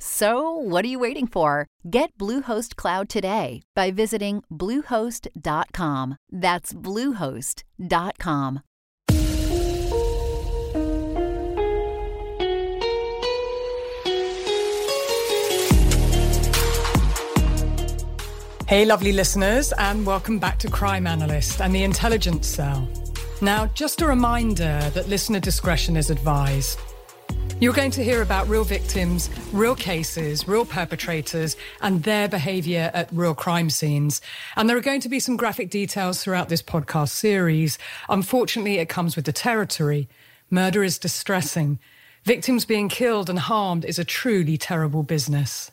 So, what are you waiting for? Get Bluehost Cloud today by visiting Bluehost.com. That's Bluehost.com. Hey, lovely listeners, and welcome back to Crime Analyst and the Intelligence Cell. Now, just a reminder that listener discretion is advised. You're going to hear about real victims, real cases, real perpetrators, and their behavior at real crime scenes. And there are going to be some graphic details throughout this podcast series. Unfortunately, it comes with the territory. Murder is distressing. Victims being killed and harmed is a truly terrible business.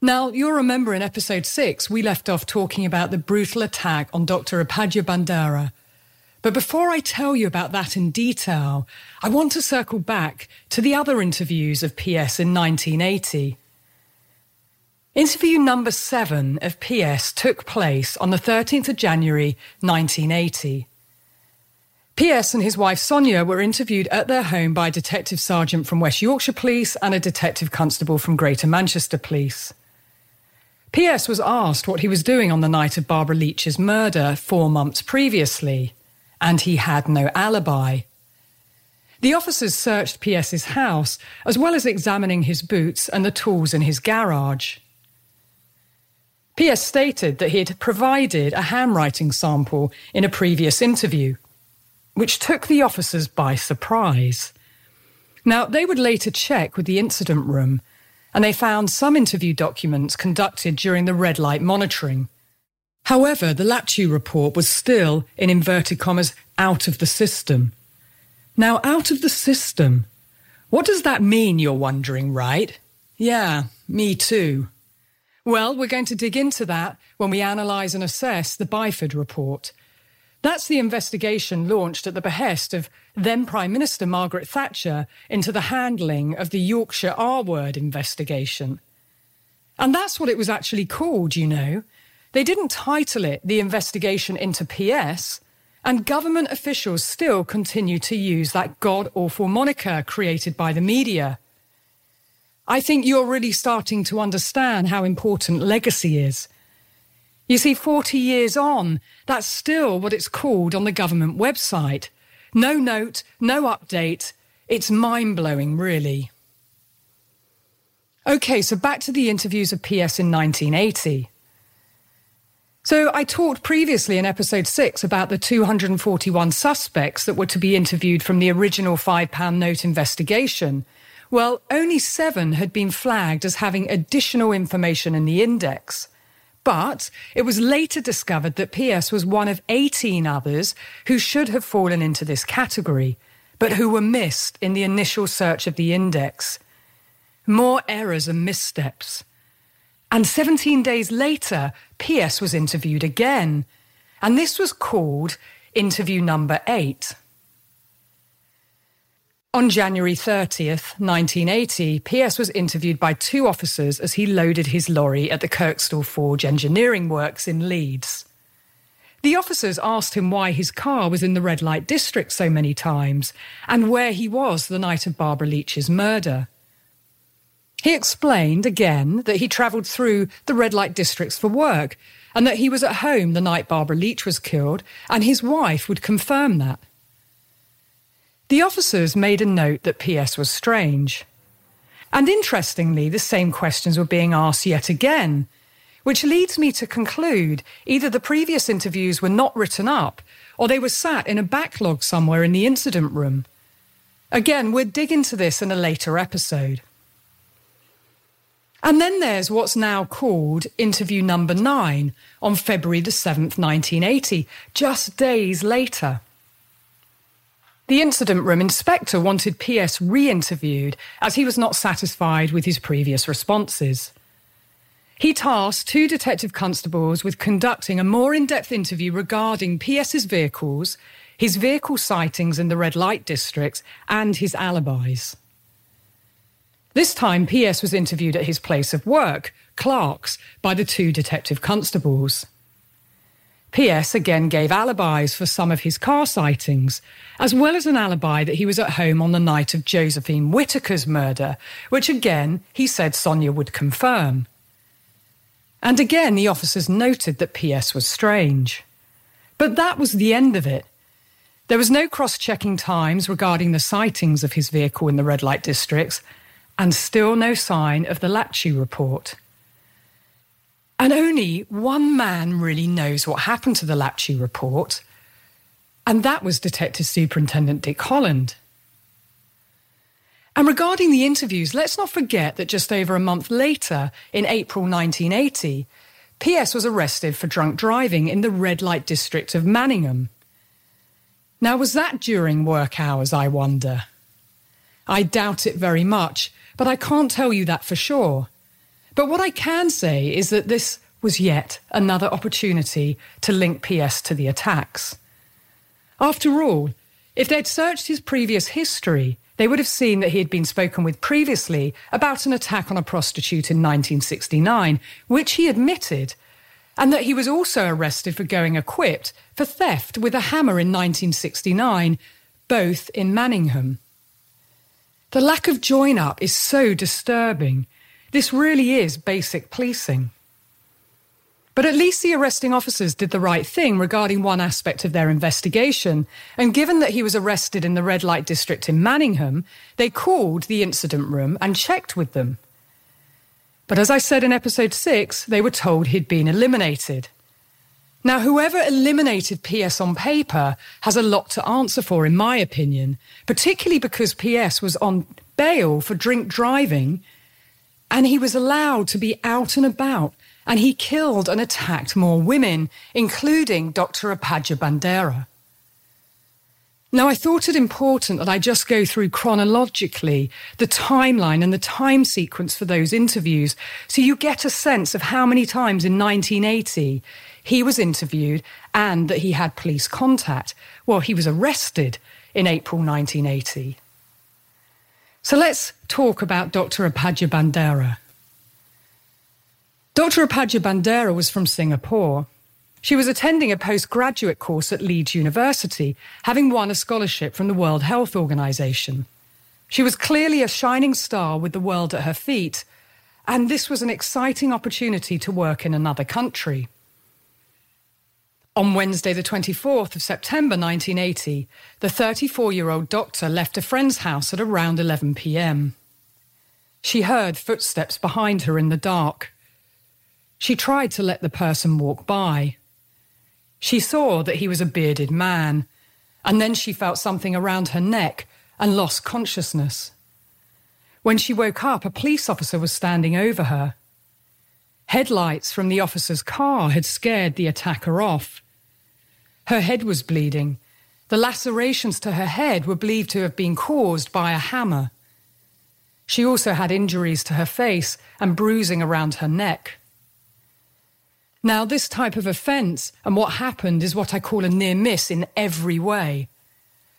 Now, you'll remember in episode six, we left off talking about the brutal attack on Dr. Upadhya Bandara, but before I tell you about that in detail, I want to circle back to the other interviews of PS in 1980. Interview number seven of PS took place on the 13th of January 1980. PS and his wife Sonia were interviewed at their home by a detective sergeant from West Yorkshire Police and a detective constable from Greater Manchester Police. PS was asked what he was doing on the night of Barbara Leach's murder four months previously and he had no alibi. The officers searched PS's house, as well as examining his boots and the tools in his garage. PS stated that he had provided a handwriting sample in a previous interview, which took the officers by surprise. Now, they would later check with the incident room, and they found some interview documents conducted during the red light monitoring. However, the Laptew report was still, in inverted commas, out of the system. Now, out of the system. What does that mean, you're wondering, right? Yeah, me too. Well, we're going to dig into that when we analyse and assess the Byford report. That's the investigation launched at the behest of then Prime Minister Margaret Thatcher into the handling of the Yorkshire R word investigation. And that's what it was actually called, you know. They didn't title it the investigation into PS, and government officials still continue to use that god awful moniker created by the media. I think you're really starting to understand how important legacy is. You see, 40 years on, that's still what it's called on the government website. No note, no update. It's mind blowing, really. OK, so back to the interviews of PS in 1980. So I talked previously in episode six about the 241 suspects that were to be interviewed from the original £5 note investigation. Well, only seven had been flagged as having additional information in the index. But it was later discovered that PS was one of 18 others who should have fallen into this category, but who were missed in the initial search of the index. More errors and missteps. And 17 days later, PS was interviewed again. And this was called interview number eight. On January 30th, 1980, PS was interviewed by two officers as he loaded his lorry at the Kirkstall Forge Engineering Works in Leeds. The officers asked him why his car was in the red light district so many times and where he was the night of Barbara Leach's murder. He explained again that he travelled through the red light districts for work and that he was at home the night Barbara Leach was killed, and his wife would confirm that. The officers made a note that PS was strange. And interestingly, the same questions were being asked yet again, which leads me to conclude either the previous interviews were not written up or they were sat in a backlog somewhere in the incident room. Again, we'll dig into this in a later episode. And then there's what's now called interview number nine on February the 7th, 1980, just days later. The incident room inspector wanted PS re interviewed as he was not satisfied with his previous responses. He tasked two detective constables with conducting a more in depth interview regarding PS's vehicles, his vehicle sightings in the red light districts, and his alibis. This time, PS was interviewed at his place of work, Clark's, by the two detective constables. PS again gave alibis for some of his car sightings, as well as an alibi that he was at home on the night of Josephine Whittaker's murder, which again he said Sonia would confirm. And again, the officers noted that PS was strange. But that was the end of it. There was no cross checking times regarding the sightings of his vehicle in the red light districts, and still no sign of the Laptew report. And only one man really knows what happened to the Laptew report, and that was Detective Superintendent Dick Holland. And regarding the interviews, let's not forget that just over a month later, in April 1980, PS was arrested for drunk driving in the red light district of Manningham. Now, was that during work hours, I wonder? I doubt it very much, but I can't tell you that for sure. But what I can say is that this was yet another opportunity to link PS to the attacks. After all, if they'd searched his previous history, they would have seen that he had been spoken with previously about an attack on a prostitute in 1969, which he admitted, and that he was also arrested for going equipped for theft with a hammer in 1969, both in Manningham. The lack of join up is so disturbing. This really is basic policing. But at least the arresting officers did the right thing regarding one aspect of their investigation. And given that he was arrested in the red light district in Manningham, they called the incident room and checked with them. But as I said in episode six, they were told he'd been eliminated. Now, whoever eliminated PS on paper has a lot to answer for, in my opinion, particularly because PS was on bail for drink driving and he was allowed to be out and about and he killed and attacked more women, including Dr. Upadhya Bandara. Now, I thought it important that I just go through chronologically the timeline and the time sequence for those interviews so you get a sense of how many times in 1980 he was interviewed and that he had police contact. Well, he was arrested in April 1980. So let's talk about Dr. Upadhya Bandara. Dr. Upadhya Bandara was from Singapore. She was attending a postgraduate course at Leeds University, having won a scholarship from the World Health Organization. She was clearly a shining star with the world at her feet, and this was an exciting opportunity to work in another country. On Wednesday, the 24th of September 1980, the 34 year old doctor left a friend's house at around 11 pm. She heard footsteps behind her in the dark. She tried to let the person walk by. She saw that he was a bearded man, and then she felt something around her neck and lost consciousness. When she woke up, a police officer was standing over her. Headlights from the officer's car had scared the attacker off. Her head was bleeding. The lacerations to her head were believed to have been caused by a hammer. She also had injuries to her face and bruising around her neck. Now, this type of offence and what happened is what I call a near miss in every way.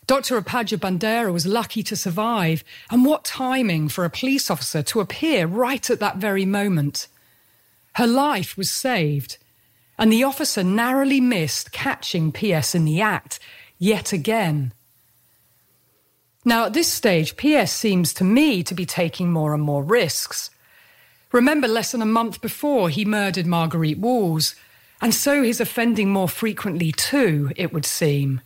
Dr. Upadhya Bandara was lucky to survive, and what timing for a police officer to appear right at that very moment. Her life was saved, and the officer narrowly missed catching PS in the act yet again. Now, at this stage, PS seems to me to be taking more and more risks. Remember, less than a month before, he murdered Marguerite Walls, and so he's offending more frequently too, it would seem.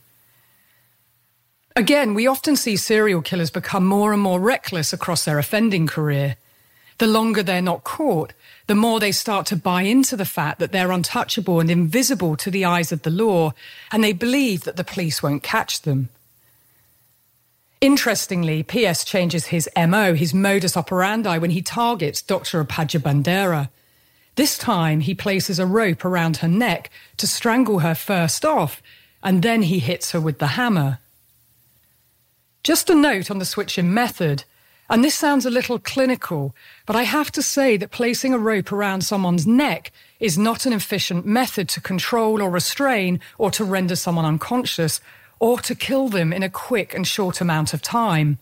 Again, we often see serial killers become more and more reckless across their offending career. The longer they're not caught, the more they start to buy into the fact that they're untouchable and invisible to the eyes of the law, and they believe that the police won't catch them. Interestingly, PS changes his MO, his modus operandi, when he targets Dr. Upadhya Bandara. This time, he places a rope around her neck to strangle her first off, and then he hits her with the hammer. Just a note on the switching method. And this sounds a little clinical, but I have to say that placing a rope around someone's neck is not an efficient method to control or restrain or to render someone unconscious or to kill them in a quick and short amount of time.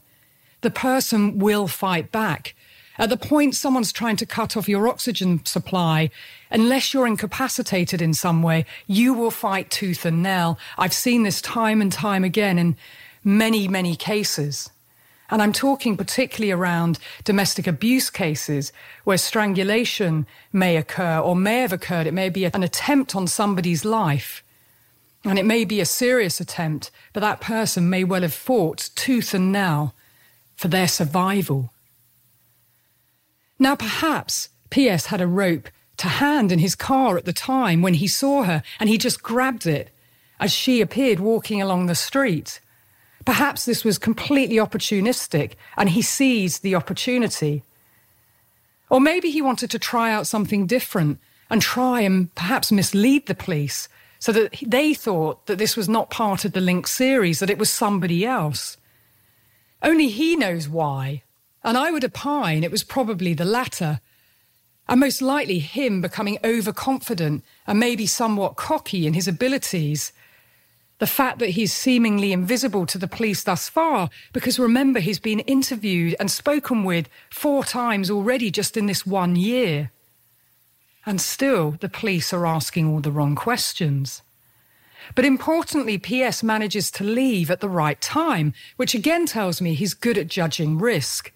The person will fight back. At the point someone's trying to cut off your oxygen supply, unless you're incapacitated in some way, you will fight tooth and nail. I've seen this time and time again, in many, many cases. And I'm talking particularly around domestic abuse cases where strangulation may occur or may have occurred. It may be an attempt on somebody's life. And it may be a serious attempt, but that person may well have fought tooth and nail for their survival. Now, perhaps P.S. had a rope to hand in his car at the time when he saw her, and he just grabbed it as she appeared walking along the street. Perhaps this was completely opportunistic and he seized the opportunity. Or maybe he wanted to try out something different and try and perhaps mislead the police so that they thought that this was not part of the Link series, that it was somebody else. Only he knows why, and I would opine it was probably the latter, and most likely him becoming overconfident and maybe somewhat cocky in his abilities the fact that he's seemingly invisible to the police thus far, because remember, he's been interviewed and spoken with four times already just in this one year. And still, the police are asking all the wrong questions. But importantly, PS manages to leave at the right time, which again tells me he's good at judging risk.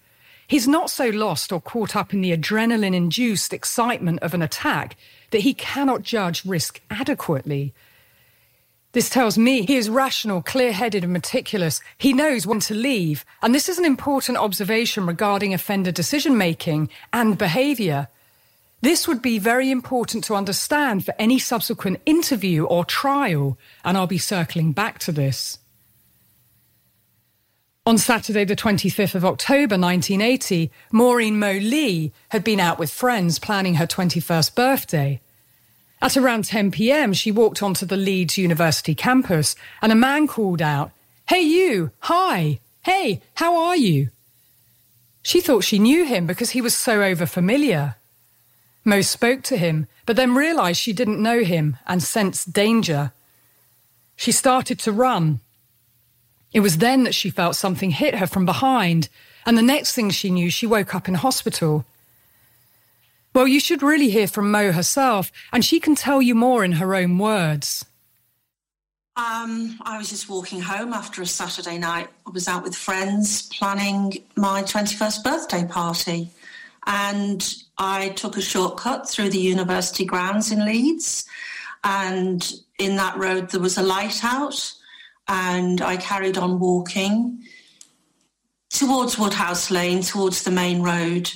He's not so lost or caught up in the adrenaline induced excitement of an attack that he cannot judge risk adequately. This tells me he is rational, clear headed, and meticulous. He knows when to leave. And this is an important observation regarding offender decision making and behaviour. This would be very important to understand for any subsequent interview or trial, and I'll be circling back to this. On Saturday, the 25th of October 1980, Maureen Mo Lee had been out with friends planning her 21st birthday. At around 10 pm, she walked onto the Leeds University campus and a man called out, Hey, you! Hi! Hey, how are you? She thought she knew him because he was so overfamiliar. Mo spoke to him, but then realised she didn't know him and sensed danger. She started to run. It was then that she felt something hit her from behind, and the next thing she knew, she woke up in hospital. Well, you should really hear from Mo herself, and she can tell you more in her own words. Um, I was just walking home after a Saturday night. I was out with friends planning my 21st birthday party. And I took a shortcut through the university grounds in Leeds. And in that road, there was a light out. And I carried on walking towards Woodhouse Lane, towards the main road.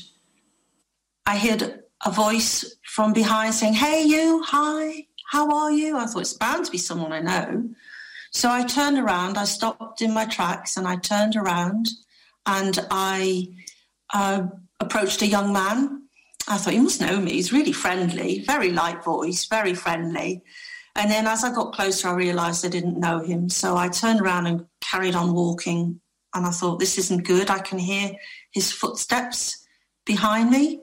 I heard a voice from behind saying, Hey, you, hi, how are you? I thought it's bound to be someone I know. So I turned around, I stopped in my tracks and I turned around and I uh, approached a young man. I thought, he must know me. He's really friendly, very light voice, very friendly. And then as I got closer, I realized I didn't know him. So I turned around and carried on walking. And I thought, this isn't good. I can hear his footsteps behind me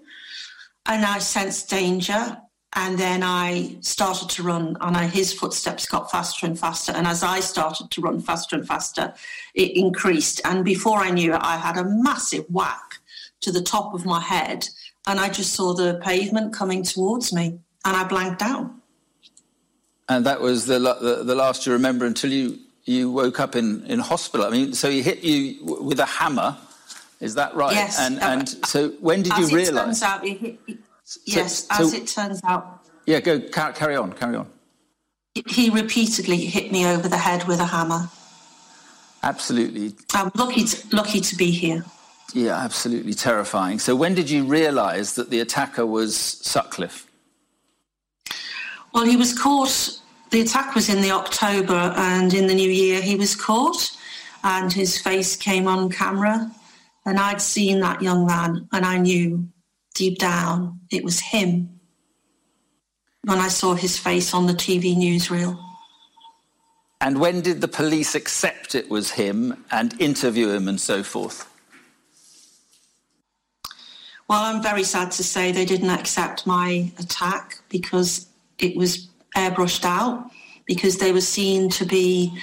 and I sensed danger. And then I started to run, and I, his footsteps got faster and faster. And as I started to run faster and faster, it increased. And before I knew it, I had a massive whack to the top of my head, and I just saw the pavement coming towards me, and I blanked out. And that was the, the, the last you remember until you, you woke up in, in hospital. I mean, so he hit you with a hammer Is that right? Yes. And, and so when did as you realise? So- yes, so- as it turns out, Yeah, go carry on, carry on. he repeatedly hit me over the head with a hammer. Absolutely, I'm lucky to, lucky to be here. yeah, absolutely terrifying. So when did you realise that the attacker was Sutcliffe? Well, he was caught. The attack was in the October, and in the new year, he was caught, and his face came on camera. And I'd seen that young man, and I knew deep down it was him when I saw his face on the TV newsreel. And when did the police accept it was him and interview him and so forth? Well, I'm very sad to say they didn't accept my attack because it was airbrushed out, because they were seen to be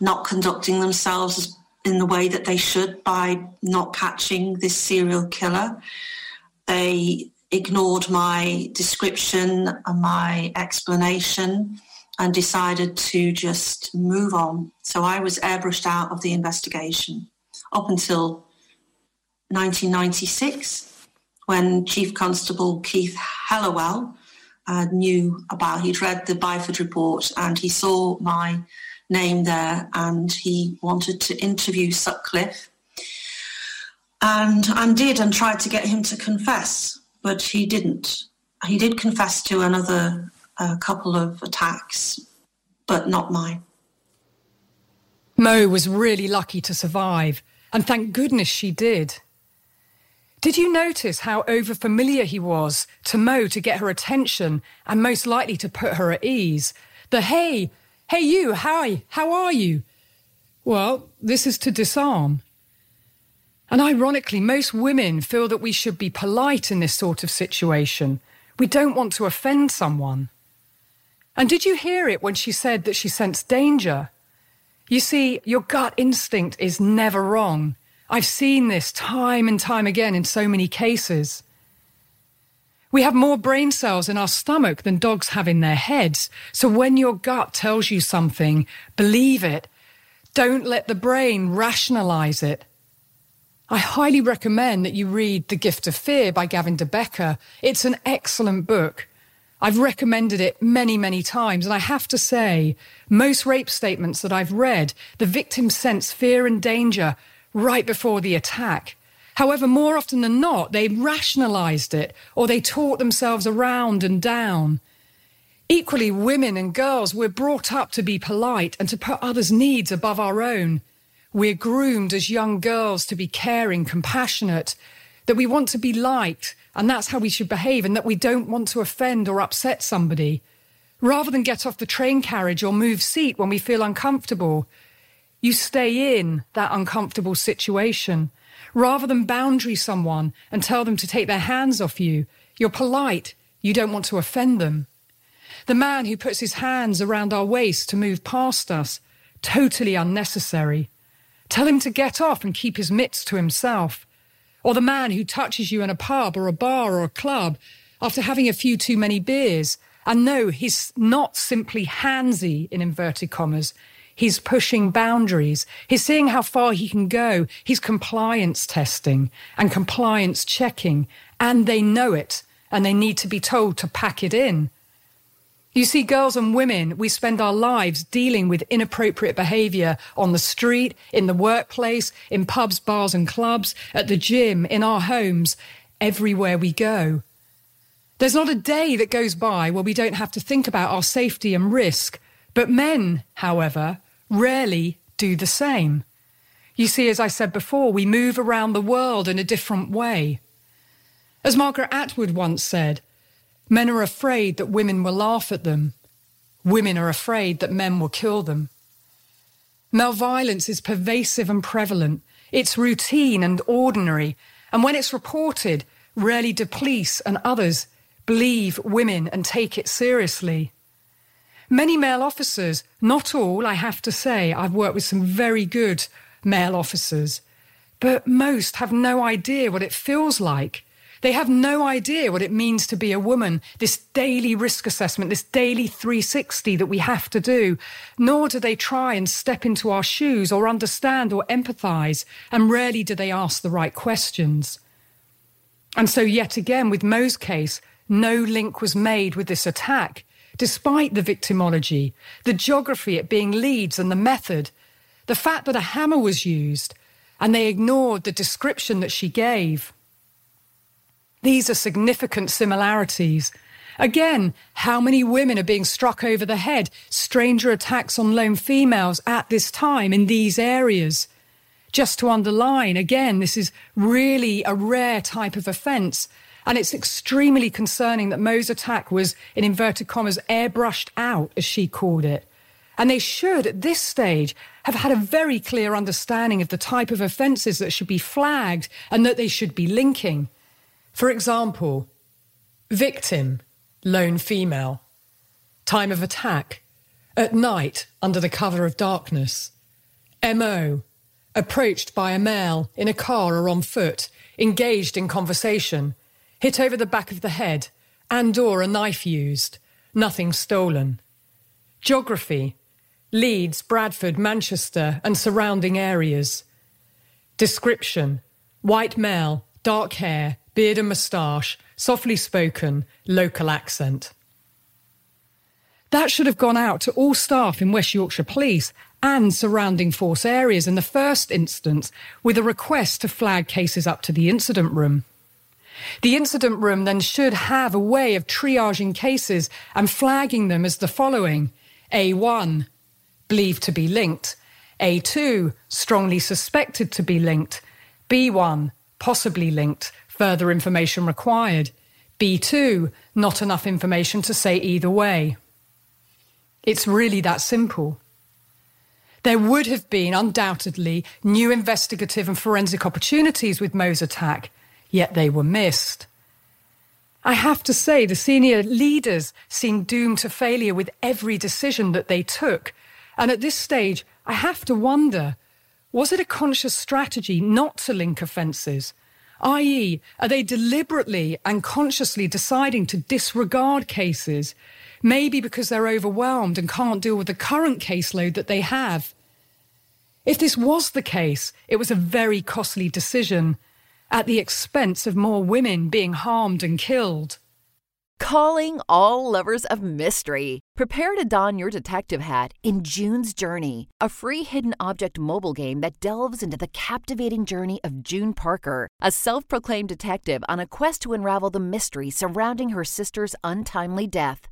not conducting themselves in the way that they should by not catching this serial killer. They ignored my description and my explanation and decided to just move on. So I was airbrushed out of the investigation up until 1996 when Chief Constable Keith Hellawell uh, knew about, he'd read the Byford report and he saw my name there and he wanted to interview Sutcliffe and, and did and tried to get him to confess, but he didn't. He did confess to another uh, couple of attacks, but not mine. Mo was really lucky to survive, and thank goodness she did. Did you notice how overfamiliar he was to Mo to get her attention and most likely to put her at ease? The hey, hey you, hi, how are you? Well, this is to disarm. And ironically, most women feel that we should be polite in this sort of situation. We don't want to offend someone. And did you hear it when she said that she sensed danger? You see, your gut instinct is never wrong. I've seen this time and time again in so many cases. We have more brain cells in our stomach than dogs have in their heads. So when your gut tells you something, believe it. Don't let the brain rationalize it. I highly recommend that you read The Gift of Fear by Gavin de Becker. It's an excellent book. I've recommended it many, many times, and I have to say, most rape statements that I've read, the victim sense fear and danger right before the attack. However, more often than not, they rationalized it or they taught themselves around and down. Equally, women and girls, we're brought up to be polite and to put others' needs above our own. We're groomed as young girls to be caring, compassionate, that we want to be liked, and that's how we should behave, and that we don't want to offend or upset somebody. Rather than get off the train carriage or move seat when we feel uncomfortable, you stay in that uncomfortable situation. Rather than boundary someone and tell them to take their hands off you, you're polite, you don't want to offend them. The man who puts his hands around our waist to move past us, totally unnecessary. Tell him to get off and keep his mitts to himself. Or the man who touches you in a pub or a bar or a club after having a few too many beers. And no, he's not simply handsy in inverted commas. He's pushing boundaries. He's seeing how far he can go. He's compliance testing and compliance checking. And they know it and they need to be told to pack it in. You see, girls and women, we spend our lives dealing with inappropriate behavior on the street, in the workplace, in pubs, bars, and clubs, at the gym, in our homes, everywhere we go. There's not a day that goes by where we don't have to think about our safety and risk. But men, however, rarely do the same. You see, as I said before, we move around the world in a different way. As Margaret Atwood once said, Men are afraid that women will laugh at them. Women are afraid that men will kill them. Male violence is pervasive and prevalent. It's routine and ordinary. And when it's reported, rarely do police and others believe women and take it seriously. Many male officers, not all, I have to say, I've worked with some very good male officers, but most have no idea what it feels like. They have no idea what it means to be a woman, this daily risk assessment, this daily 360 that we have to do, nor do they try and step into our shoes or understand or empathize, and rarely do they ask the right questions. And so, yet again, with Mo's case, no link was made with this attack, despite the victimology, the geography it being Leeds and the method, the fact that a hammer was used, and they ignored the description that she gave. These are significant similarities. Again, how many women are being struck over the head? Stranger attacks on lone females at this time in these areas. Just to underline, again, this is really a rare type of offence. And it's extremely concerning that Mo's attack was, in inverted commas, airbrushed out, as she called it. And they should, at this stage, have had a very clear understanding of the type of offences that should be flagged and that they should be linking. For example, victim, lone female. Time of attack, at night under the cover of darkness. MO, approached by a male in a car or on foot, engaged in conversation, hit over the back of the head, and or a knife used, nothing stolen. Geography, Leeds, Bradford, Manchester, and surrounding areas. Description, white male, dark hair, beard and moustache, softly spoken, local accent. That should have gone out to all staff in West Yorkshire Police and surrounding force areas in the first instance with a request to flag cases up to the incident room. The incident room then should have a way of triaging cases and flagging them as the following A1, believed to be linked, A2, strongly suspected to be linked, B1, possibly linked, further information required. B2, not enough information to say either way. It's really that simple. There would have been undoubtedly new investigative and forensic opportunities with Mo's attack, yet they were missed. I have to say, the senior leaders seemed doomed to failure with every decision that they took. And at this stage, I have to wonder was it a conscious strategy not to link offences? i.e., are they deliberately and consciously deciding to disregard cases, maybe because they're overwhelmed and can't deal with the current caseload that they have? If this was the case, it was a very costly decision at the expense of more women being harmed and killed. Calling all lovers of mystery. Prepare to don your detective hat in June's Journey, a free hidden object mobile game that delves into the captivating journey of June Parker, a self proclaimed detective on a quest to unravel the mystery surrounding her sister's untimely death.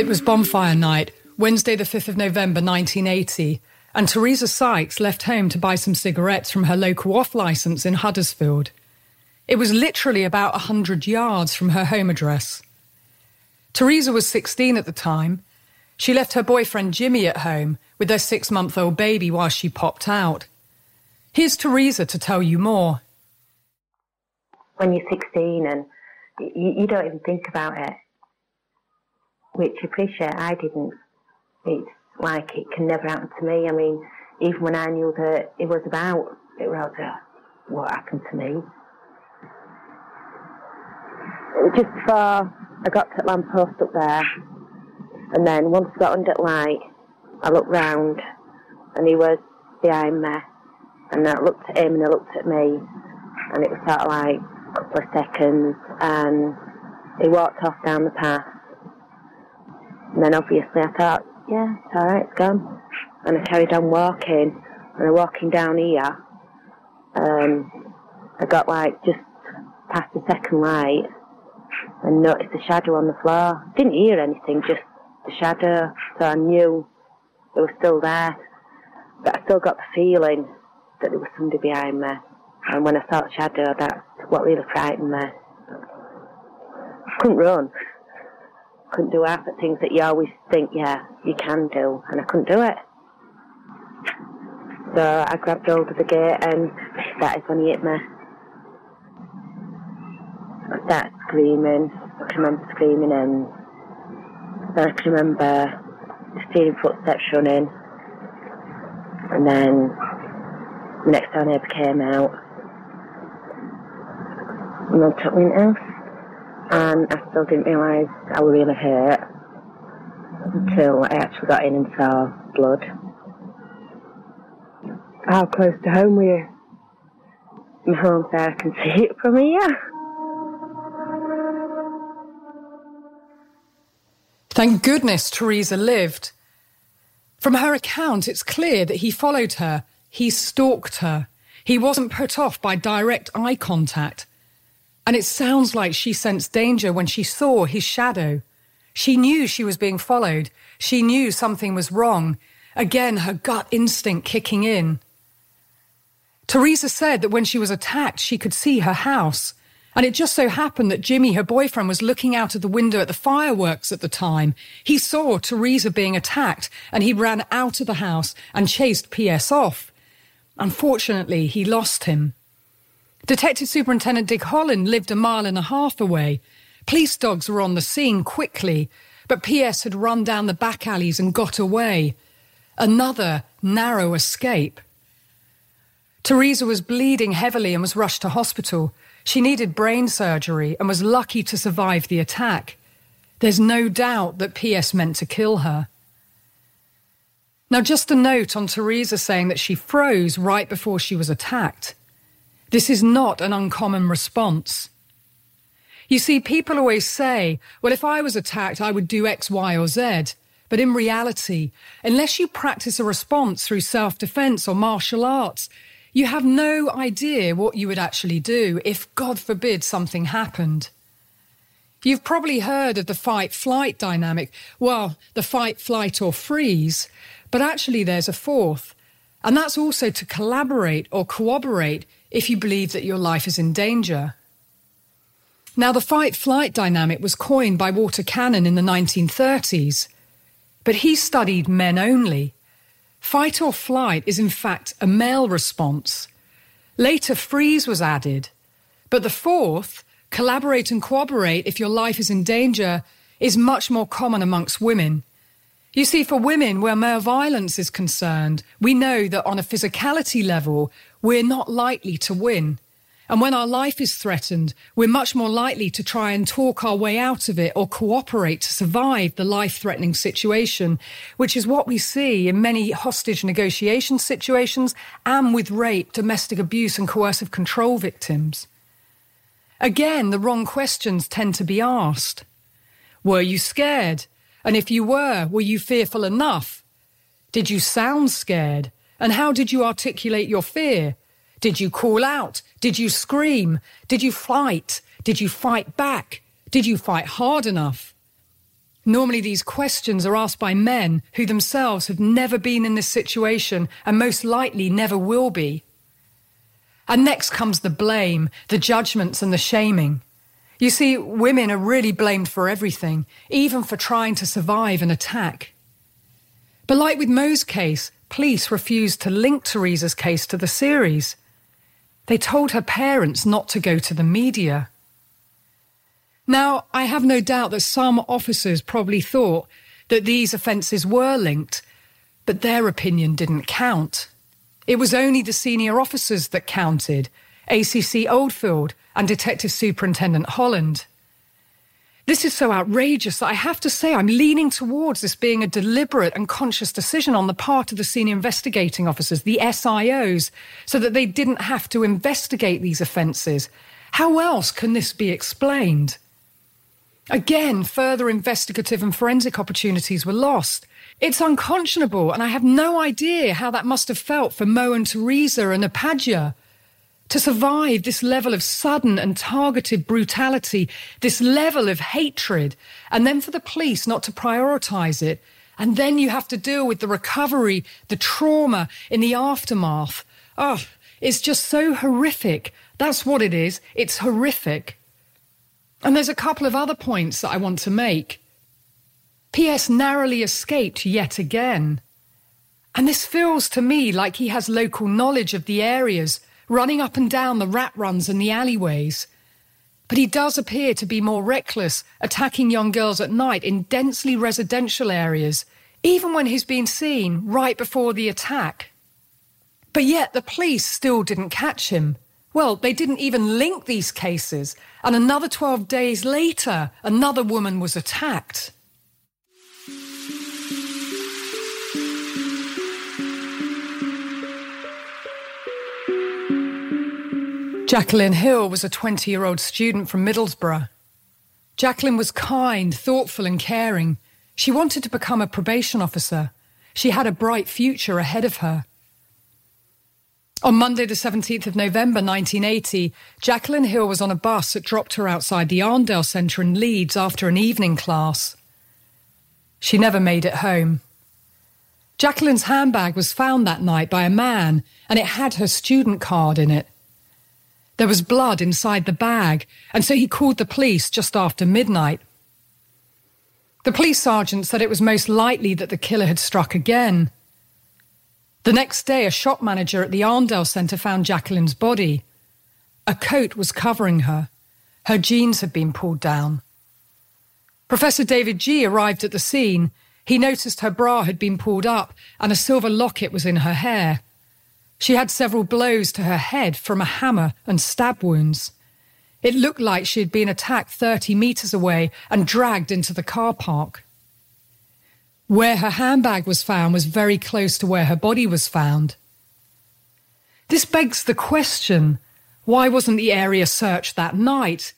It was bonfire night, Wednesday, the 5th of November 1980, and Teresa Sykes left home to buy some cigarettes from her local off licence in Huddersfield. It was literally about a 100 yards from her home address. Teresa was 16 at the time. She left her boyfriend Jimmy at home with their six month old baby while she popped out. Here's Teresa to tell you more. When you're 16 and you, you don't even think about it, which appreciate I didn't. It's like it can never happen to me. I mean, even when I knew that it was about, it was what happened to me. Just before I got to the lamppost up there, and then once I got under the light, I looked round, and he was behind me, and I looked at him and he looked at me, and it was sort of like a couple of seconds, and he walked off down the path. And then obviously I thought, yeah, it's alright, it's gone. And I carried on walking, and I'm walking down here, um, I got like just past the second light and noticed a shadow on the floor. Didn't hear anything, just the shadow, so I knew it was still there. But I still got the feeling that there was somebody behind me. And when I saw the shadow, that's what really frightened me. I couldn't run. Couldn't do half the things that you always think, yeah, you can do, and I couldn't do it. So I grabbed hold of the gate and that is when he hit me. I started screaming. I can remember screaming and then I can remember hearing footsteps running. And then the next door neighbour came out. And then took me in the house. And I still didn't realise I was really hurt until I actually got in and saw blood. How close to home were you? My home's there, I can see it from here. Thank goodness Teresa lived. From her account, it's clear that he followed her, he stalked her. He wasn't put off by direct eye contact. And it sounds like she sensed danger when she saw his shadow. She knew she was being followed. She knew something was wrong. Again, her gut instinct kicking in. Teresa said that when she was attacked, she could see her house. And it just so happened that Jimmy, her boyfriend, was looking out of the window at the fireworks at the time. He saw Teresa being attacked and he ran out of the house and chased PS off. Unfortunately, he lost him. Detective Superintendent Dick Holland lived a mile and a half away. Police dogs were on the scene quickly, but PS had run down the back alleys and got away. Another narrow escape. Teresa was bleeding heavily and was rushed to hospital. She needed brain surgery and was lucky to survive the attack. There's no doubt that PS meant to kill her. Now, just a note on Teresa saying that she froze right before she was attacked. This is not an uncommon response. You see, people always say, well, if I was attacked, I would do X, Y, or Z. But in reality, unless you practice a response through self defense or martial arts, you have no idea what you would actually do if, God forbid, something happened. You've probably heard of the fight flight dynamic. Well, the fight, flight, or freeze. But actually, there's a fourth. And that's also to collaborate or cooperate if you believe that your life is in danger. Now, the fight flight dynamic was coined by Walter Cannon in the 1930s, but he studied men only. Fight or flight is in fact a male response. Later, freeze was added. But the fourth, collaborate and cooperate if your life is in danger, is much more common amongst women. You see, for women, where male violence is concerned, we know that on a physicality level, we're not likely to win. And when our life is threatened, we're much more likely to try and talk our way out of it or cooperate to survive the life threatening situation, which is what we see in many hostage negotiation situations and with rape, domestic abuse, and coercive control victims. Again, the wrong questions tend to be asked. Were you scared? And if you were, were you fearful enough? Did you sound scared? And how did you articulate your fear? Did you call out? Did you scream? Did you fight? Did you fight back? Did you fight hard enough? Normally, these questions are asked by men who themselves have never been in this situation and most likely never will be. And next comes the blame, the judgments, and the shaming. You see, women are really blamed for everything, even for trying to survive an attack. But like with Mo's case, police refused to link Teresa's case to the series. They told her parents not to go to the media. Now, I have no doubt that some officers probably thought that these offences were linked, but their opinion didn't count. It was only the senior officers that counted ACC Oldfield and Detective Superintendent Holland. This is so outrageous that I have to say I'm leaning towards this being a deliberate and conscious decision on the part of the senior investigating officers, the SIOs, so that they didn't have to investigate these offences. How else can this be explained? Again, further investigative and forensic opportunities were lost. It's unconscionable, and I have no idea how that must have felt for Mo and Teresa and Upadhya. To survive this level of sudden and targeted brutality, this level of hatred, and then for the police not to prioritise it, and then you have to deal with the recovery, the trauma in the aftermath. Oh, it's just so horrific. That's what it is. It's horrific. And there's a couple of other points that I want to make. P.S. narrowly escaped yet again. And this feels to me like he has local knowledge of the areas, running up and down the rat runs and the alleyways. But he does appear to be more reckless, attacking young girls at night in densely residential areas, even when he's been seen right before the attack. But yet the police still didn't catch him. Well, they didn't even link these cases, and another 12 days later, another woman was attacked. Jacqueline Hill was a 20 year old student from Middlesbrough. Jacqueline was kind, thoughtful, and caring. She wanted to become a probation officer. She had a bright future ahead of her. On Monday, the 17th of November 1980, Jacqueline Hill was on a bus that dropped her outside the Arndale Centre in Leeds after an evening class. She never made it home. Jacqueline's handbag was found that night by a man, and it had her student card in it. There was blood inside the bag, and so he called the police just after midnight. The police sergeant said it was most likely that the killer had struck again. The next day, a shop manager at the Arndale Centre found Jacqueline's body. A coat was covering her. Her jeans had been pulled down. Professor David Gee arrived at the scene. He noticed her bra had been pulled up and a silver locket was in her hair. She had several blows to her head from a hammer and stab wounds. It looked like she had been attacked 30 metres away and dragged into the car park. Where her handbag was found was very close to where her body was found. This begs the question why wasn't the area searched that night?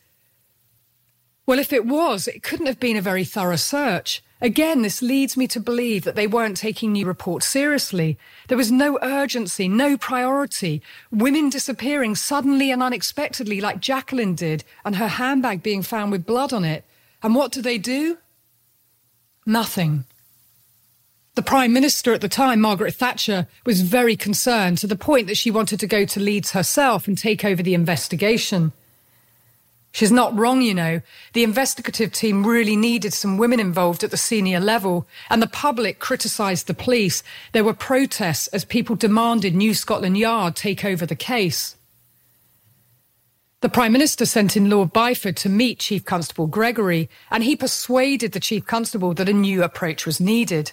Well, if it was, it couldn't have been a very thorough search. Again, this leads me to believe that they weren't taking new reports seriously. There was no urgency, no priority. Women disappearing suddenly and unexpectedly, like Jacqueline did, and her handbag being found with blood on it. And what do they do? Nothing. The Prime Minister at the time, Margaret Thatcher, was very concerned to the point that she wanted to go to Leeds herself and take over the investigation. She's not wrong, you know. The investigative team really needed some women involved at the senior level, and the public criticised the police. There were protests as people demanded New Scotland Yard take over the case. The Prime Minister sent in Lord Byford to meet Chief Constable Gregory, and he persuaded the Chief Constable that a new approach was needed.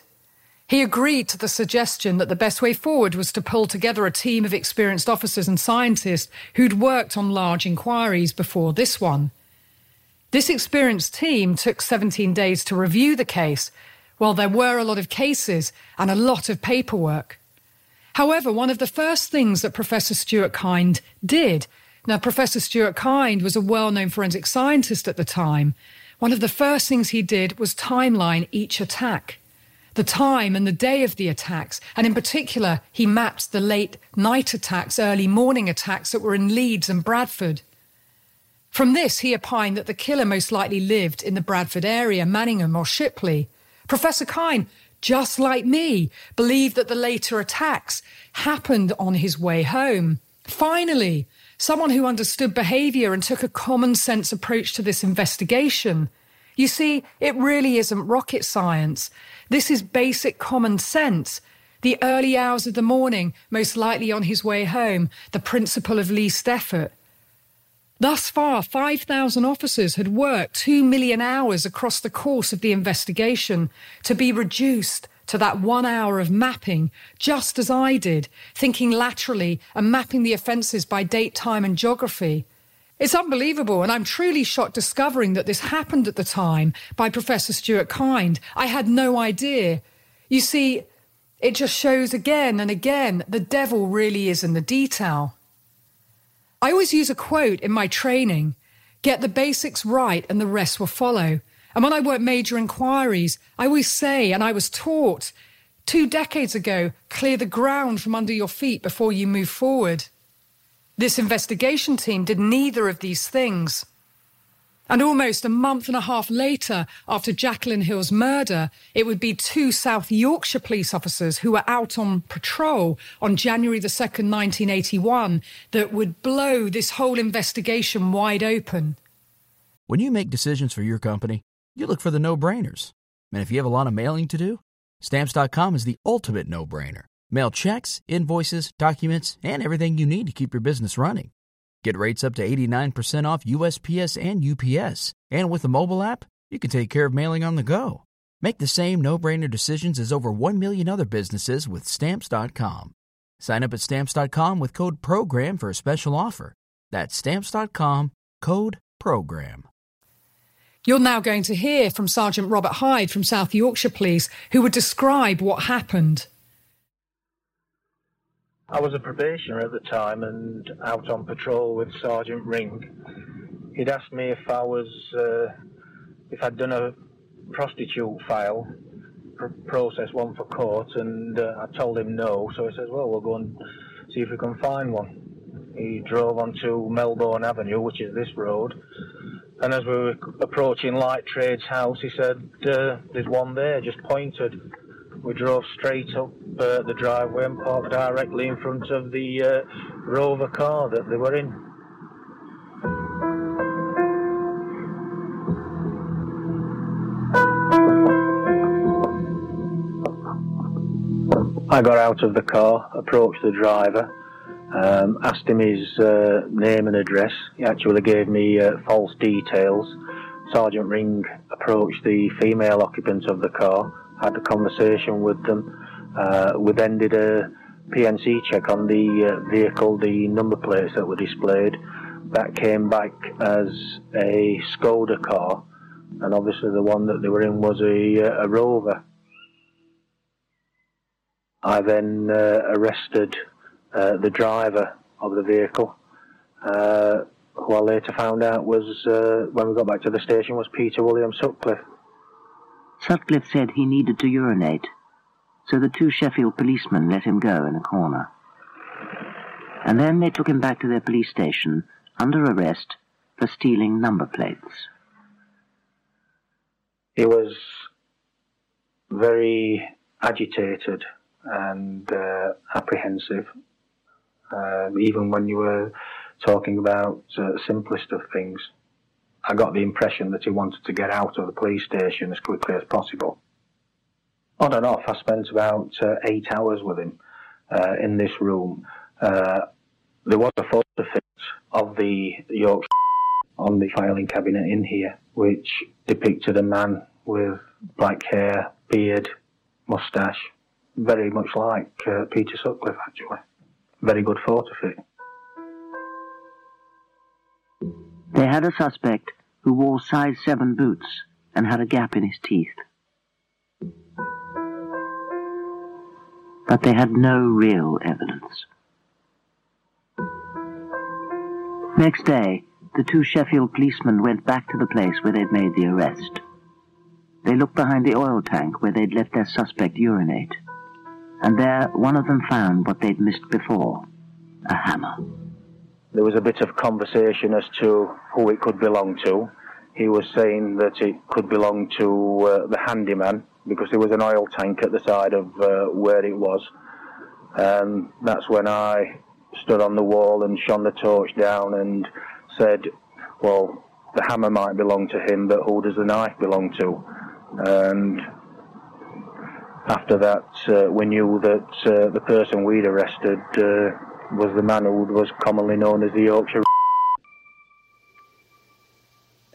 He agreed to the suggestion that the best way forward was to pull together a team of experienced officers and scientists who'd worked on large inquiries before this one. This experienced team took 17 days to review the case, while there were a lot of cases and a lot of paperwork. However, one of the first things that Professor Stuart Kind did, now Professor Stuart Kind was a well-known forensic scientist at the time, one of the first things he did was timeline each attack the time and the day of the attacks. And in particular, he mapped the late night attacks, early morning attacks that were in Leeds and Bradford. From this, he opined that the killer most likely lived in the Bradford area, Manningham or Shipley. Professor Kind, just like me, believed that the later attacks happened on his way home. Finally, someone who understood behaviour and took a common sense approach to this investigation. You see, it really isn't rocket science. This is basic common sense. The early hours of the morning, most likely on his way home, the principle of least effort. Thus far, 5,000 officers had worked 2 million hours across the course of the investigation to be reduced to that one hour of mapping, just as I did, thinking laterally and mapping the offences by date, time, and geography. It's unbelievable, and I'm truly shocked discovering that this happened at the time by Professor Stuart Kind. I had no idea. You see, it just shows again and again the devil really is in the detail. I always use a quote in my training get the basics right and the rest will follow. And when I work major inquiries, I always say, and I was taught two decades ago, clear the ground from under your feet before you move forward. This investigation team did neither of these things. And almost a month and a half later, after Jacqueline Hill's murder, it would be two South Yorkshire police officers who were out on patrol on January the 2nd, 1981, that would blow this whole investigation wide open. When you make decisions for your company, you look for the no brainers. And if you have a lot of mailing to do, stamps.com is the ultimate no brainer. Mail checks, invoices, documents, and everything you need to keep your business running. Get rates up to 89% off USPS and UPS. And with the mobile app, you can take care of mailing on the go. Make the same no-brainer decisions as over 1 million other businesses with stamps.com. Sign up at stamps.com with code program for a special offer. That's stamps.com, code program. You're now going to hear from Sergeant Robert Hyde from South Yorkshire Police, who would describe what happened. I was a probationer at the time and out on patrol with Sergeant Ring. He'd asked me if I was, uh, if I'd done a prostitute file, pr- process one for court, and uh, I told him no. So he says, "Well, we'll go and see if we can find one." He drove onto Melbourne Avenue, which is this road, and as we were approaching Light Trade's house, he said, uh, "There's one there." Just pointed. We drove straight up uh, the driveway and parked directly in front of the uh, Rover car that they were in. I got out of the car, approached the driver, um, asked him his uh, name and address. He actually gave me uh, false details. Sergeant Ring approached the female occupant of the car, had a conversation with them. Uh, we then did a PNC check on the uh, vehicle, the number plates that were displayed. That came back as a Skoda car, and obviously the one that they were in was a, uh, a Rover. I then uh, arrested uh, the driver of the vehicle, uh, who I later found out was, when we got back to the station, was Peter William Sutcliffe. Sutcliffe said he needed to urinate, so the two Sheffield policemen let him go in a corner. And then they took him back to their police station under arrest for stealing number plates. He was very agitated and uh, apprehensive, uh, even when you were talking about uh, simplest of things. I got the impression that he wanted to get out of the police station as quickly as possible. On and off, I spent about uh, eight hours with him uh, in this room. Uh, there was a photo fit of the Yorkshire on the filing cabinet in here, which depicted a man with black hair, beard, moustache, very much like uh, Peter Sutcliffe, actually. Very good photo fit. They had a suspect who wore size 7 boots and had a gap in his teeth. But they had no real evidence. Next day, the two Sheffield policemen went back to the place where they'd made the arrest. They looked behind the oil tank where they'd let their suspect urinate. And there, one of them found what they'd missed before a hammer. There was a bit of conversation as to who it could belong to. He was saying that it could belong to uh, the handyman because there was an oil tank at the side of uh, where it was. And that's when I stood on the wall and shone the torch down and said, Well, the hammer might belong to him, but who does the knife belong to? And after that, uh, we knew that uh, the person we'd arrested uh, was the man who was commonly known as the Yorkshire.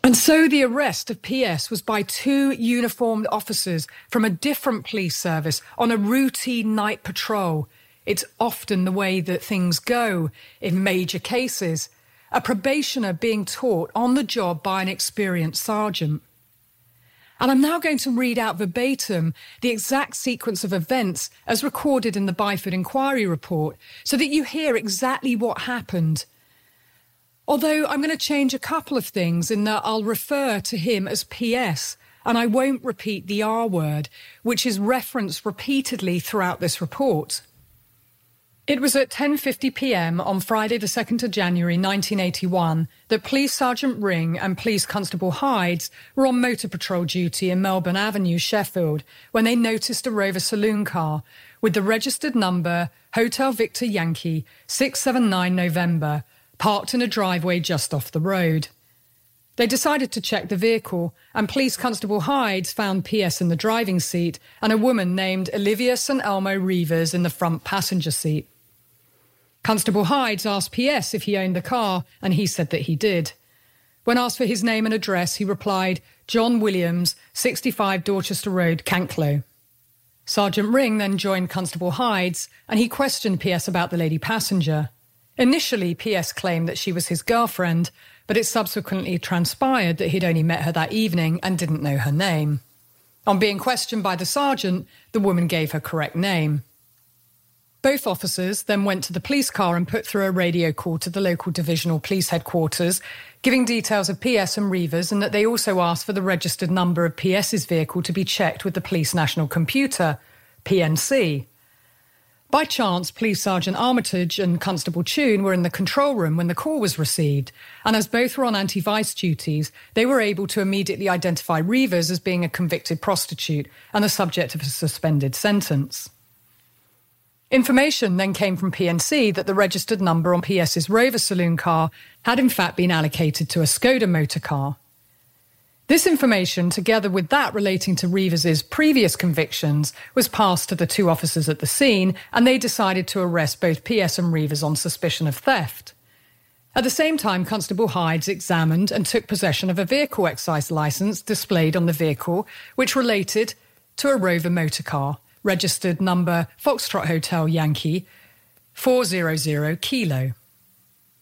And so the arrest of PS was by two uniformed officers from a different police service on a routine night patrol. It's often the way that things go in major cases. a probationer being taught on the job by an experienced sergeant. And I'm now going to read out verbatim the exact sequence of events as recorded in the Byford Inquiry report so that you hear exactly what happened. Although I'm going to change a couple of things in that I'll refer to him as PS and I won't repeat the R word, which is referenced repeatedly throughout this report. It was at 10:50 p.m. on Friday the 2nd of January 1981 that Police Sergeant Ring and Police Constable Hydes were on motor patrol duty in Melbourne Avenue, Sheffield, when they noticed a Rover saloon car with the registered number Hotel Victor Yankee 679 November parked in a driveway just off the road. They decided to check the vehicle, and Police Constable Hydes found PS in the driving seat and a woman named Olivia St. Elmo Reivers in the front passenger seat. Constable Hydes asked PS if he owned the car, and he said that he did. When asked for his name and address, he replied, John Williams, 65 Dorchester Road, Canklow. Sergeant Ring then joined Constable Hydes, and he questioned PS about the lady passenger. Initially, PS claimed that she was his girlfriend, but it subsequently transpired that he'd only met her that evening and didn't know her name. On being questioned by the sergeant, the woman gave her correct name. Both officers then went to the police car and put through a radio call to the local divisional police headquarters, giving details of PS and Reivers and that they also asked for the registered number of PS's vehicle to be checked with the Police National Computer, PNC. By chance, Police Sergeant Armitage and Constable Tune were in the control room when the call was received, and as both were on anti vice duties, they were able to immediately identify Reivers as being a convicted prostitute and the subject of a suspended sentence. Information then came from PNC that the registered number on PS's Rover saloon car had in fact been allocated to a Skoda motor car. This information, together with that relating to Reivers's previous convictions, was passed to the two officers at the scene, and they decided to arrest both PS and Reivers on suspicion of theft. At the same time, Constable Hydes examined and took possession of a vehicle excise licence displayed on the vehicle, which related to a Rover motor car registered number Foxtrot Hotel Yankee 400 Kilo.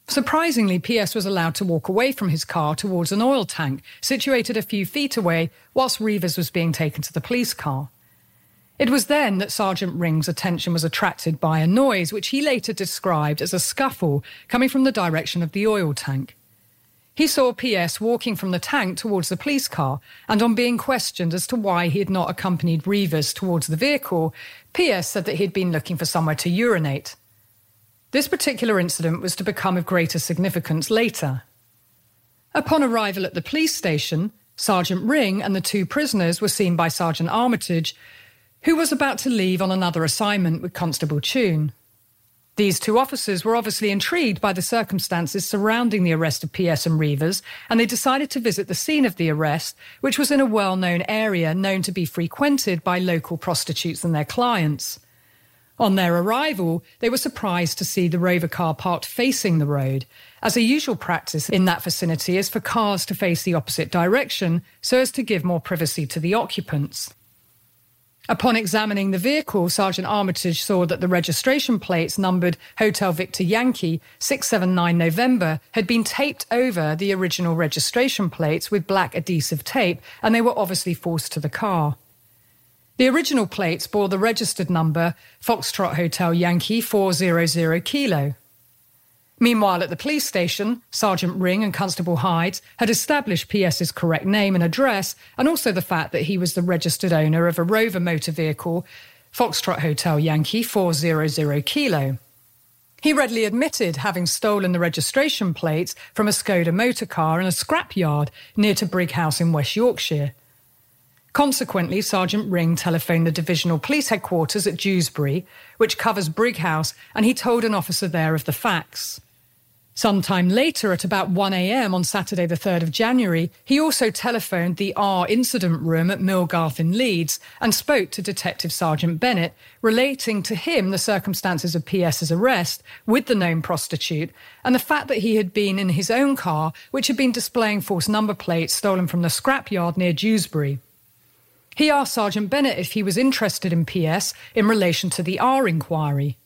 Surprisingly, PS was allowed to walk away from his car towards an oil tank situated a few feet away whilst Reivers was being taken to the police car. It was then that Sergeant Ring's attention was attracted by a noise which he later described as a scuffle coming from the direction of the oil tank. He saw PS walking from the tank towards the police car, and on being questioned as to why he had not accompanied Reivers towards the vehicle, PS said that he had been looking for somewhere to urinate. This particular incident was to become of greater significance later. Upon arrival at the police station, Sergeant Ring and the two prisoners were seen by Sergeant Armitage, who was about to leave on another assignment with Constable Tune. These two officers were obviously intrigued by the circumstances surrounding the arrest of PS and Reivers, and they decided to visit the scene of the arrest, which was in a well known area known to be frequented by local prostitutes and their clients. On their arrival, they were surprised to see the Rover car parked facing the road, as a usual practice in that vicinity is for cars to face the opposite direction so as to give more privacy to the occupants. Upon examining the vehicle, Sergeant Armitage saw that the registration plates numbered Hotel Victor Yankee 679 November had been taped over the original registration plates with black adhesive tape, and they were obviously forced to the car. The original plates bore the registered number Foxtrot Hotel Yankee 400 Kilo. Meanwhile, at the police station, Sergeant Ring and Constable Hyde had established PS's correct name and address, and also the fact that he was the registered owner of a Rover motor vehicle, Foxtrot Hotel Yankee 400 Kilo. He readily admitted having stolen the registration plates from a Skoda motor car in a scrapyard near to Brighouse in West Yorkshire. Consequently, Sergeant Ring telephoned the divisional police headquarters at Dewsbury, which covers Brighouse, and he told an officer there of the facts. Sometime later, at about 1am on Saturday, the 3rd of January, he also telephoned the R incident room at Millgarth in Leeds and spoke to Detective Sergeant Bennett, relating to him the circumstances of PS's arrest with the known prostitute and the fact that he had been in his own car, which had been displaying false number plates stolen from the scrapyard near Dewsbury. He asked Sergeant Bennett if he was interested in PS in relation to the R inquiry.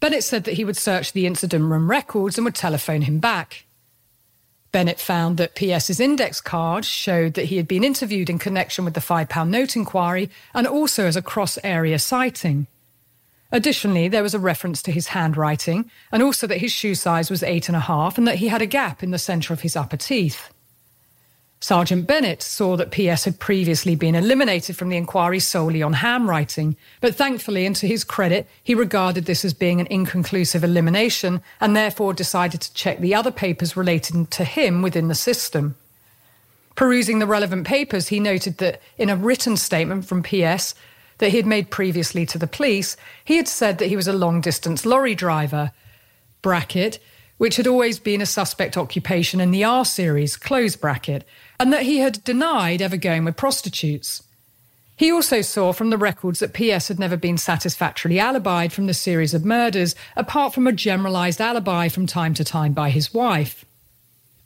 Bennett said that he would search the incident room records and would telephone him back. Bennett found that PS's index card showed that he had been interviewed in connection with the £5 note inquiry and also as a cross area sighting. Additionally, there was a reference to his handwriting and also that his shoe size was eight and a half and that he had a gap in the centre of his upper teeth. Sergeant Bennett saw that PS had previously been eliminated from the inquiry solely on handwriting, but thankfully, and to his credit, he regarded this as being an inconclusive elimination and therefore decided to check the other papers relating to him within the system. Perusing the relevant papers, he noted that in a written statement from PS that he had made previously to the police, he had said that he was a long distance lorry driver. Bracket, which had always been a suspect occupation in the R series, close bracket, and that he had denied ever going with prostitutes. He also saw from the records that PS had never been satisfactorily alibied from the series of murders, apart from a generalised alibi from time to time by his wife.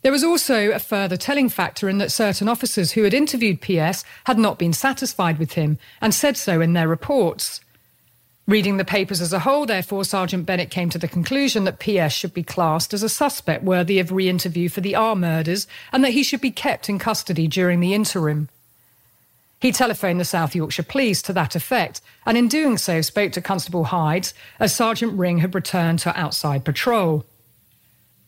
There was also a further telling factor in that certain officers who had interviewed PS had not been satisfied with him and said so in their reports. Reading the papers as a whole, therefore, Sergeant Bennett came to the conclusion that PS should be classed as a suspect worthy of re interview for the R murders and that he should be kept in custody during the interim. He telephoned the South Yorkshire Police to that effect, and in doing so spoke to Constable Hydes as Sergeant Ring had returned to outside patrol.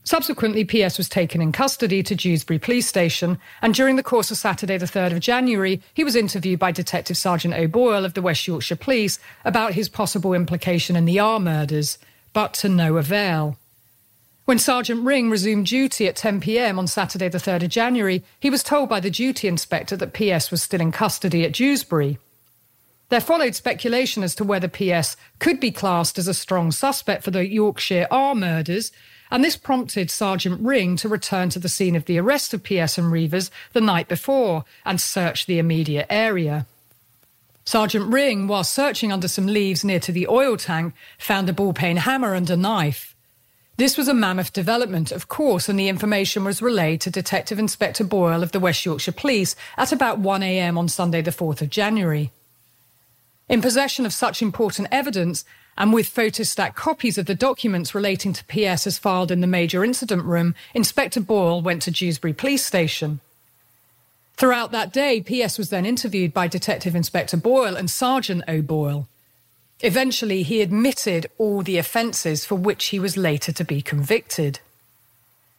Subsequently, PS was taken in custody to Dewsbury Police Station, and during the course of Saturday, the 3rd of January, he was interviewed by Detective Sergeant O'Boyle of the West Yorkshire Police about his possible implication in the R murders, but to no avail. When Sergeant Ring resumed duty at 10 pm on Saturday, the 3rd of January, he was told by the duty inspector that PS was still in custody at Dewsbury. There followed speculation as to whether PS could be classed as a strong suspect for the Yorkshire R murders and this prompted Sergeant Ring to return to the scene of the arrest of PS and Reivers the night before and search the immediate area. Sergeant Ring, while searching under some leaves near to the oil tank, found a ball-peen hammer and a knife. This was a mammoth development, of course, and the information was relayed to Detective Inspector Boyle of the West Yorkshire Police at about 1am on Sunday, the 4th of January. In possession of such important evidence, and with photostat copies of the documents relating to PS as filed in the major incident room, Inspector Boyle went to Dewsbury Police Station. Throughout that day, PS was then interviewed by Detective Inspector Boyle and Sergeant O'Boyle. Eventually, he admitted all the offences for which he was later to be convicted.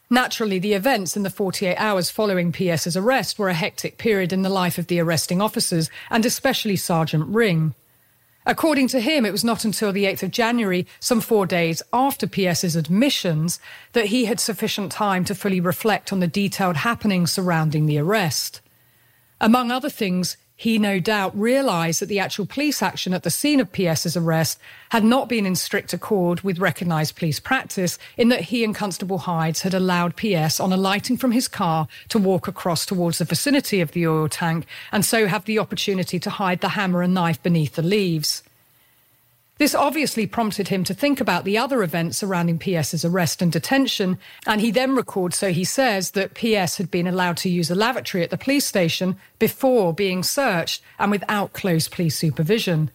Naturally, the events in the 48 hours following PS's arrest were a hectic period in the life of the arresting officers, and especially Sergeant Ring. According to him, it was not until the 8th of January, some four days after PS's admissions, that he had sufficient time to fully reflect on the detailed happenings surrounding the arrest. Among other things, he no doubt realised that the actual police action at the scene of PS's arrest had not been in strict accord with recognised police practice, in that he and Constable Hydes had allowed PS, on alighting from his car, to walk across towards the vicinity of the oil tank and so have the opportunity to hide the hammer and knife beneath the leaves. This obviously prompted him to think about the other events surrounding PS's arrest and detention, and he then records, so he says, that PS had been allowed to use a lavatory at the police station before being searched and without close police supervision.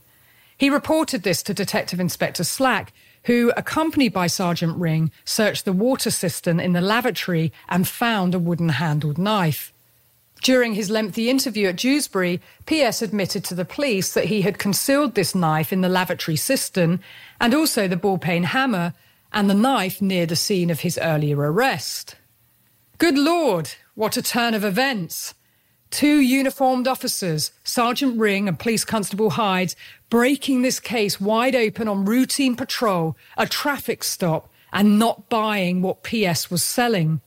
He reported this to Detective Inspector Slack, who, accompanied by Sergeant Ring, searched the water cistern in the lavatory and found a wooden handled knife. During his lengthy interview at Dewsbury, PS admitted to the police that he had concealed this knife in the lavatory cistern and also the ball-peen hammer and the knife near the scene of his earlier arrest. Good Lord, what a turn of events! Two uniformed officers, Sergeant Ring and Police Constable Hyde, breaking this case wide open on routine patrol, a traffic stop, and not buying what PS was selling.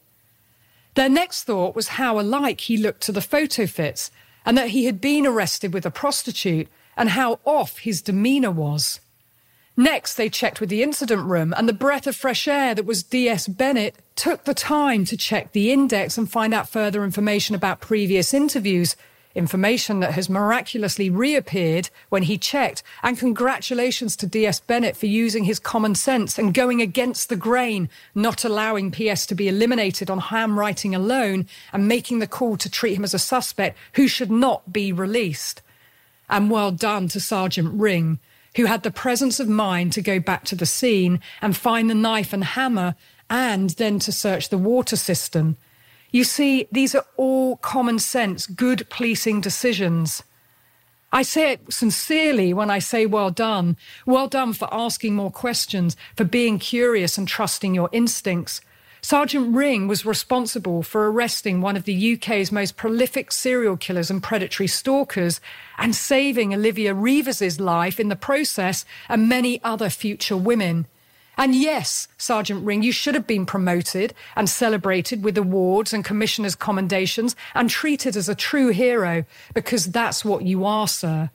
Their next thought was how alike he looked to the photo fits, and that he had been arrested with a prostitute, and how off his demeanour was. Next, they checked with the incident room, and the breath of fresh air that was D.S. Bennett took the time to check the index and find out further information about previous interviews information that has miraculously reappeared when he checked. And congratulations to DS Bennett for using his common sense and going against the grain, not allowing PS to be eliminated on handwriting alone and making the call to treat him as a suspect who should not be released. And well done to Sergeant Ring, who had the presence of mind to go back to the scene and find the knife and hammer and then to search the water cistern. You see, these are all common sense, good policing decisions. I say it sincerely when I say well done. Well done for asking more questions, for being curious and trusting your instincts. Sergeant Ring was responsible for arresting one of the UK's most prolific serial killers and predatory stalkers and saving Olivia Reivers's life in the process and many other future women. And yes, Sergeant Ring, you should have been promoted and celebrated with awards and commissioner's commendations and treated as a true hero because that's what you are, sir.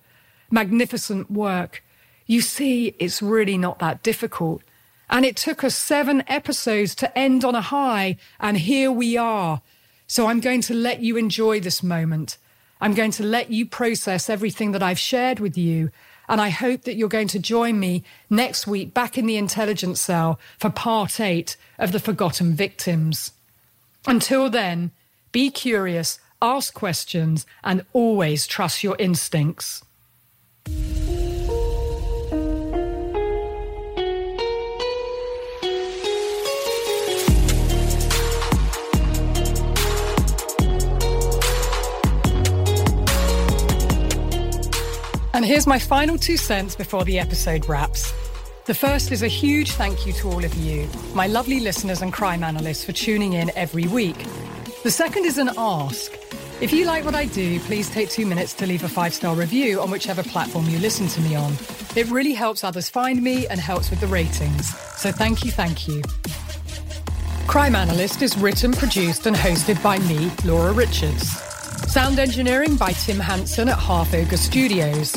Magnificent work. You see, it's really not that difficult. And it took us seven episodes to end on a high, and here we are. So I'm going to let you enjoy this moment. I'm going to let you process everything that I've shared with you. And I hope that you're going to join me next week back in the intelligence cell for part eight of The Forgotten Victims. Until then, be curious, ask questions, and always trust your instincts. And here's my final two cents before the episode wraps. The first is a huge thank you to all of you, my lovely listeners and crime analysts, for tuning in every week. The second is an ask. If you like what I do, please take two minutes to leave a five star review on whichever platform you listen to me on. It really helps others find me and helps with the ratings. So thank you, thank you. Crime Analyst is written, produced, and hosted by me, Laura Richards. Sound engineering by Tim Hanson at Half Ogre Studios.